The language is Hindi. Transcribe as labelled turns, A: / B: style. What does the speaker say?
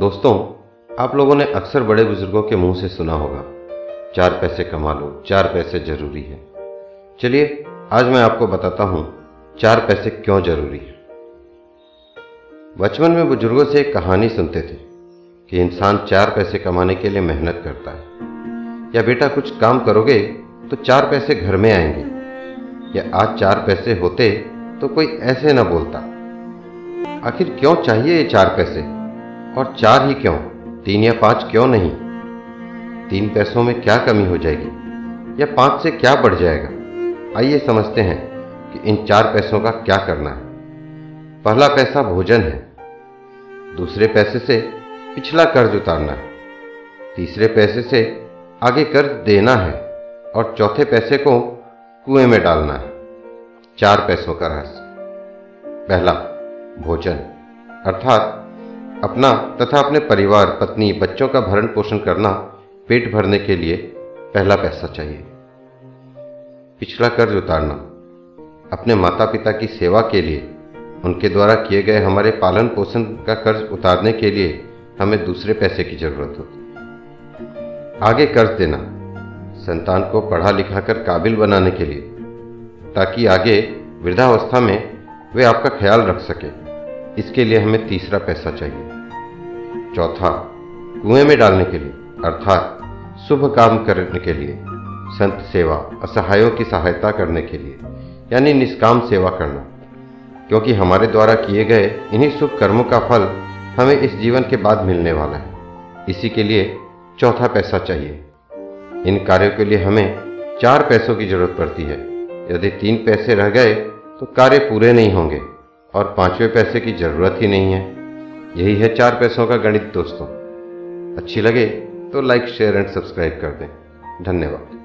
A: दोस्तों, आप लोगों ने अक्सर बड़े बुज़ुर्गों के मुँह से सुना होगा, चार पैसे कमा लो, चार पैसे ज़रूरी है। चलिए, आज मैं आपको बताता हूँ चार पैसे क्यों ज़रूरी है। बचपन में बुज़ुर्गों से एक कहानी सुनते थे कि इंसान चार पैसे कमाने के लिए मेहनत करता है। या बेटा, कुछ काम करोगे तो चार पैसे घर में आएँगे। या आज चार पैसे होते तो कोई ऐसे ना बोलता। आखिर क्यों चाहिए ये चार पैसे? और चार ही क्यों? तीन या पाँच क्यों नहीं? तीन पैसों में क्या कमी हो जाएगी? या पाँच से क्या बढ़ जाएगा? आइए समझते हैं कि इन चार पैसों का क्या करना है। पहला पैसा भोजन है। दूसरे पैसे से पिछला कर्ज उतारना है। तीसरे पैसे से आगे कर्ज देना है और चौथे पैसे को कुएँ में डालना है। चार पैसों का रहस्य। पहला, भोजन। अर्थात अपना तथा अपने परिवार, पत्नी, बच्चों का भरण पोषण करना पेट भरने के लिए पहला पैसा चाहिए। पिछला कर्ज उतारना। अपने माता पिता की सेवा के लिए, उनके द्वारा किए गए हमारे पालन पोषण का कर्ज उतारने के लिए हमें दूसरे पैसे की ज़रूरत होती आगे कर्ज देना। संतान को पढ़ा लिखा कर काबिल बनाने के लिए, ताकि आगे वृद्धावस्था में वे आपका ख्याल रख सके। इसके लिए हमें तीसरा पैसा चाहिए। चौथा, कुएँ में डालने के लिए, अर्थात शुभ काम करने के लिए, संत सेवा, असहायों की सहायता करने के लिए, यानी निष्काम सेवा करना। क्योंकि हमारे द्वारा किए गए इन्हीं शुभ कर्मों का फल हमें इस जीवन के बाद मिलने वाला है। इसी के लिए चौथा पैसा चाहिए। इन कार्यों के लिए हमें चार पैसों की ज़रूरत पड़ती है। यदि तीन पैसे रह गए तो कार्य पूरे नहीं होंगे। और पाँचवें पैसे की ज़रूरत ही नहीं है। यही है चार पैसों का गणित, दोस्तों। अच्छी लगे तो लाइक शेयर एंड सब्सक्राइब कर दें। धन्यवाद।